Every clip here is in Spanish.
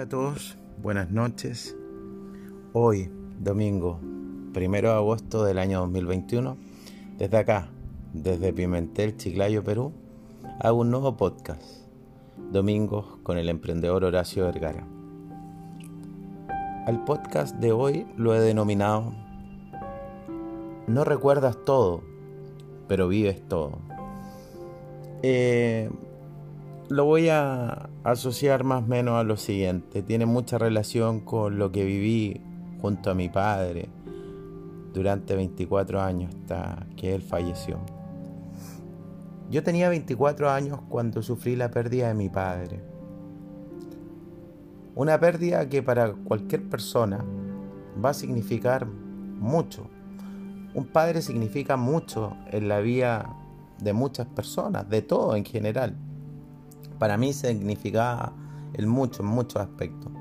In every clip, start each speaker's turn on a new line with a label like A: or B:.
A: Hola a todos, buenas noches. Hoy, domingo, primero de agosto del año 2021, desde acá, desde Pimentel, Chiclayo, Perú, hago un nuevo podcast, Domingos con el emprendedor Horacio Vergara. Al podcast de hoy lo he denominado No recuerdas todo, pero vives todo. Eh, lo voy a asociar más o menos a lo siguiente. Tiene mucha relación con lo que viví junto a mi padre durante 24 años hasta que él falleció. Yo tenía 24 años cuando sufrí la pérdida de mi padre. Una pérdida que para cualquier persona va a significar mucho. Un padre significa mucho en la vida de muchas personas, de todo en general para mí significaba el mucho en muchos aspectos.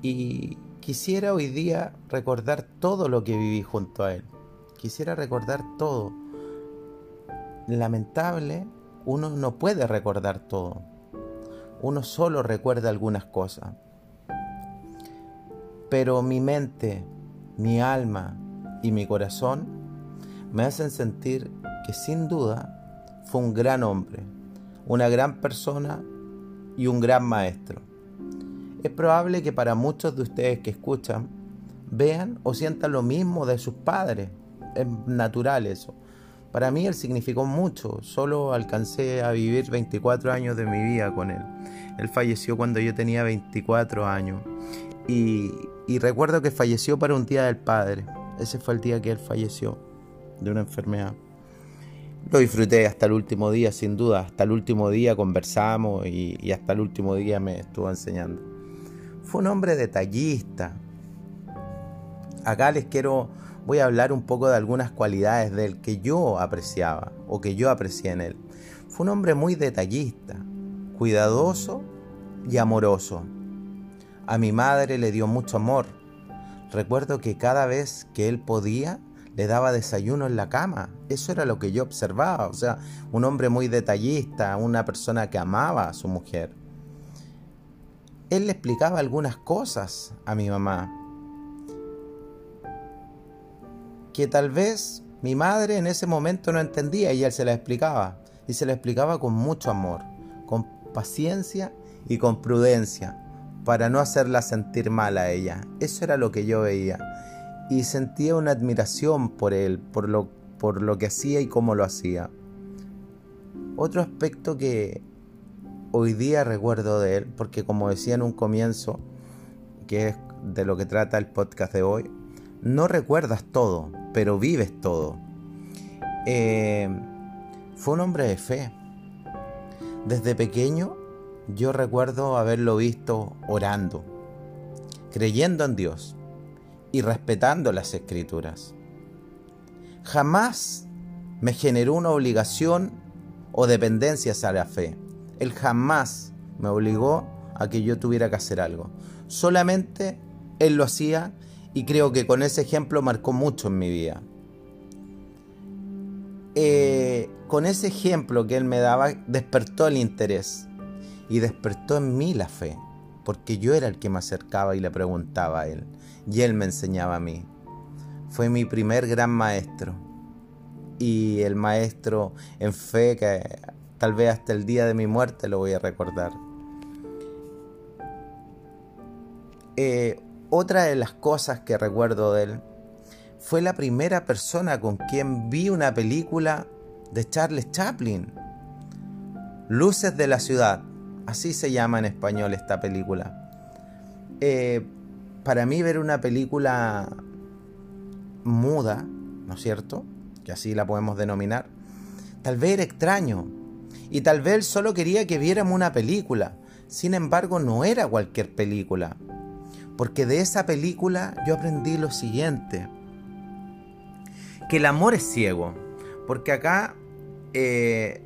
A: Y quisiera hoy día recordar todo lo que viví junto a él. Quisiera recordar todo. Lamentable, uno no puede recordar todo. Uno solo recuerda algunas cosas. Pero mi mente, mi alma y mi corazón me hacen sentir que sin duda fue un gran hombre, una gran persona y un gran maestro. Es probable que para muchos de ustedes que escuchan vean o sientan lo mismo de sus padres. Es natural eso. Para mí él significó mucho. Solo alcancé a vivir 24 años de mi vida con él. Él falleció cuando yo tenía 24 años. Y, y recuerdo que falleció para un día del padre. Ese fue el día que él falleció de una enfermedad. Lo disfruté hasta el último día, sin duda. Hasta el último día conversamos y, hasta el último día me estuvo enseñando. Fue un hombre detallista. Acá les quiero, voy a hablar un poco de algunas cualidades del que yo apreciaba o que yo aprecié en él. Fue un hombre muy detallista, cuidadoso y amoroso. A mi madre le dio mucho amor. Recuerdo que cada vez que él podía, le daba desayuno en la cama. Eso era lo que yo observaba. O sea, un hombre muy detallista, una persona que amaba a su mujer. Él le explicaba algunas cosas a mi mamá. Que tal vez mi madre en ese momento no entendía y él se la explicaba. Y se la explicaba con mucho amor, con paciencia y con prudencia, para no hacerla sentir mal a ella. Eso era lo que yo veía y sentía una admiración por él, por lo, por lo que hacía y cómo lo hacía. Otro aspecto que hoy día recuerdo de él, porque como decía en un comienzo, que es de lo que trata el podcast de hoy, no recuerdas todo, pero vives todo. Eh, fue un hombre de fe. Desde pequeño yo recuerdo haberlo visto orando, creyendo en Dios y respetando las escrituras. Jamás me generó una obligación o dependencia hacia la fe. Él jamás me obligó a que yo tuviera que hacer algo. Solamente Él lo hacía y creo que con ese ejemplo marcó mucho en mi vida. Eh, con ese ejemplo que Él me daba, despertó el interés y despertó en mí la fe, porque yo era el que me acercaba y le preguntaba a Él y Él me enseñaba a mí. Fue mi primer gran maestro y el maestro en fe que tal vez hasta el día de mi muerte lo voy a recordar. Eh, otra de las cosas que recuerdo de él fue la primera persona con quien vi una película de Charles Chaplin. Luces de la ciudad, así se llama en español esta película. Eh, para mí ver una película muda, ¿no es cierto? Que así la podemos denominar, tal vez era extraño. Y tal vez él solo quería que viéramos una película. Sin embargo, no era cualquier película. Porque de esa película yo aprendí lo siguiente. Que el amor es ciego. Porque acá eh,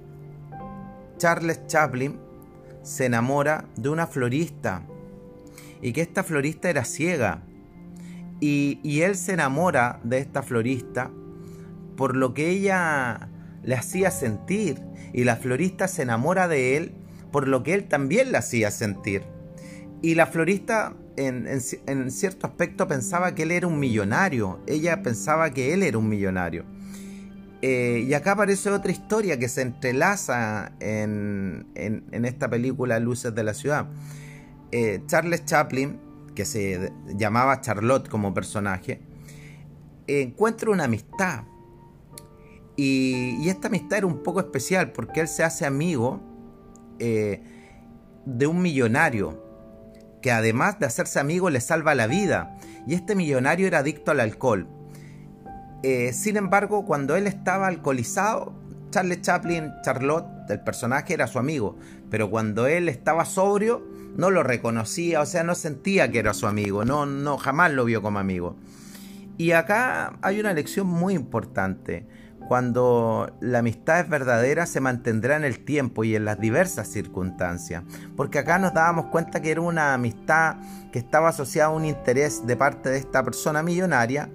A: Charles Chaplin se enamora de una florista y que esta florista era ciega. Y, él se enamora de esta florista por lo que ella le hacía sentir. Y la florista se enamora de él por lo que él también le hacía sentir. Y la florista en, cierto aspecto pensaba que él era un millonario. Ella pensaba que él era un millonario. Eh, y acá aparece otra historia que se entrelaza en, esta película Luces de la Ciudad. Eh, Charles Chaplin, que se llamaba Charlotte como personaje, encuentra una amistad. Y, esta amistad era un poco especial porque él se hace amigo eh, de un millonario que además de hacerse amigo le salva la vida. Y este millonario era adicto al alcohol. Eh, sin embargo, cuando él estaba alcoholizado, Charles Chaplin, Charlotte, el personaje, era su amigo. Pero cuando él estaba sobrio, no lo reconocía, o sea, no sentía que era su amigo, no, no, jamás lo vio como amigo. Y acá hay una lección muy importante. Cuando la amistad es verdadera se mantendrá en el tiempo y en las diversas circunstancias. Porque acá nos dábamos cuenta que era una amistad que estaba asociada a un interés de parte de esta persona millonaria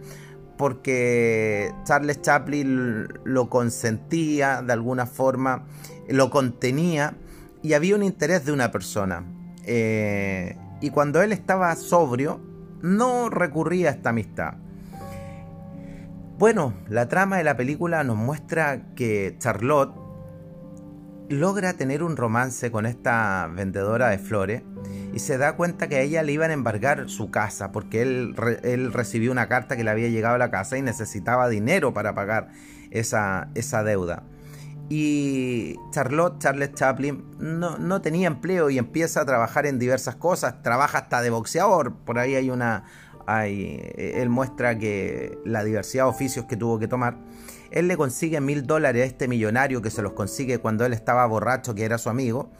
A: porque Charles Chaplin lo consentía de alguna forma, lo contenía y había un interés de una persona. Eh, y cuando él estaba sobrio, no recurría a esta amistad. Bueno, la trama de la película nos muestra que Charlotte logra tener un romance con esta vendedora de flores y se da cuenta que a ella le iban a embargar su casa porque él, él recibió una carta que le había llegado a la casa y necesitaba dinero para pagar esa, esa deuda. Y Charlotte, Charles Chaplin, no, no, tenía empleo y empieza a trabajar en diversas cosas. Trabaja hasta de boxeador. Por ahí hay una, él muestra que la diversidad de oficios que tuvo que tomar. Él le consigue mil dólares a este millonario que se los consigue cuando él estaba borracho, que era su amigo,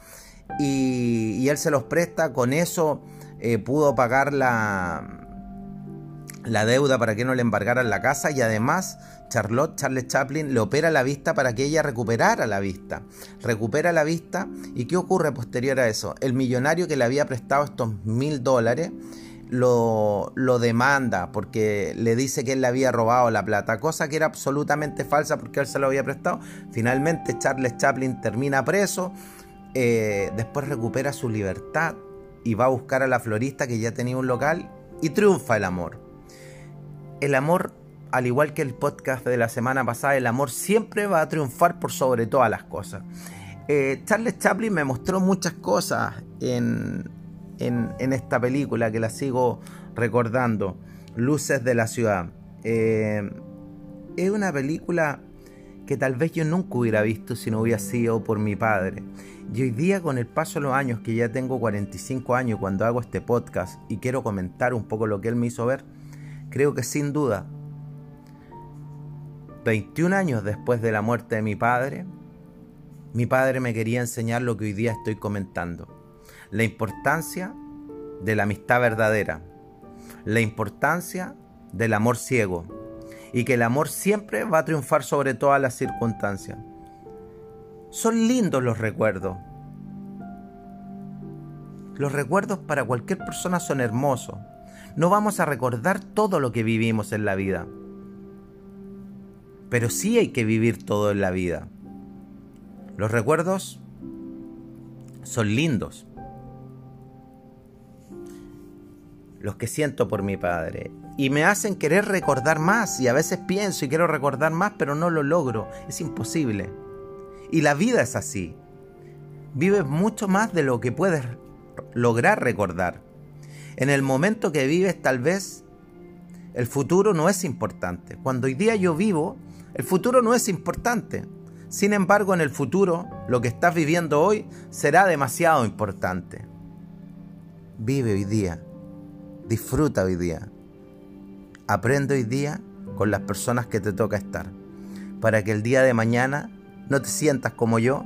A: y, él se los presta. Con eso eh, pudo pagar la, la deuda para que no le embargaran la casa y además Charlotte, Charles Chaplin, le opera la vista para que ella recuperara la vista. Recupera la vista y ¿qué ocurre posterior a eso? El millonario que le había prestado estos mil dólares lo, demanda porque le dice que él le había robado la plata, cosa que era absolutamente falsa porque él se lo había prestado. Finalmente Charles Chaplin termina preso, eh, después recupera su libertad y va a buscar a la florista que ya tenía un local y triunfa el amor. El amor, al igual que el podcast de la semana pasada, el amor siempre va a triunfar por sobre todas las cosas. Eh, Charles Chaplin me mostró muchas cosas en, en, esta película que la sigo recordando, Luces de la Ciudad. Eh, es una película que tal vez yo nunca hubiera visto si no hubiera sido por mi padre. Y hoy día con el paso de los años, que ya tengo 45 años cuando hago este podcast y quiero comentar un poco lo que él me hizo ver, creo que sin duda, 21 años después de la muerte de mi padre, mi padre me quería enseñar lo que hoy día estoy comentando. La importancia de la amistad verdadera, la importancia del amor ciego y que el amor siempre va a triunfar sobre todas las circunstancias. Son lindos los recuerdos. Los recuerdos para cualquier persona son hermosos. No vamos a recordar todo lo que vivimos en la vida. Pero sí hay que vivir todo en la vida. Los recuerdos son lindos. los que siento por mi padre. Y me hacen querer recordar más. Y a veces pienso y quiero recordar más, pero no lo logro. Es imposible. Y la vida es así. Vives mucho más de lo que puedes lograr recordar. En el momento que vives tal vez el futuro no es importante. Cuando hoy día yo vivo, el futuro no es importante. Sin embargo, en el futuro, lo que estás viviendo hoy será demasiado importante. Vive hoy día Disfruta hoy día. Aprende hoy día con las personas que te toca estar. Para que el día de mañana no te sientas como yo,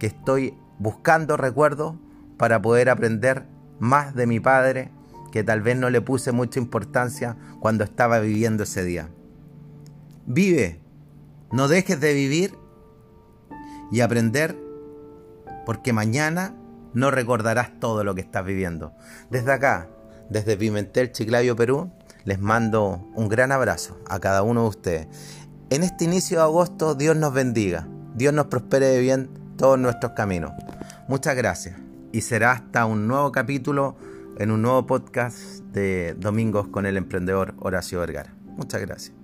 A: que estoy buscando recuerdos para poder aprender más de mi padre, que tal vez no le puse mucha importancia cuando estaba viviendo ese día. Vive, no dejes de vivir y aprender, porque mañana no recordarás todo lo que estás viviendo. Desde acá, desde Pimentel, Chiclavio, Perú, les mando un gran abrazo a cada uno de ustedes. En este inicio de agosto, Dios nos bendiga, Dios nos prospere de bien todos nuestros caminos. Muchas gracias y será hasta un nuevo capítulo en un nuevo podcast de Domingos con el emprendedor Horacio Vergara. Muchas gracias.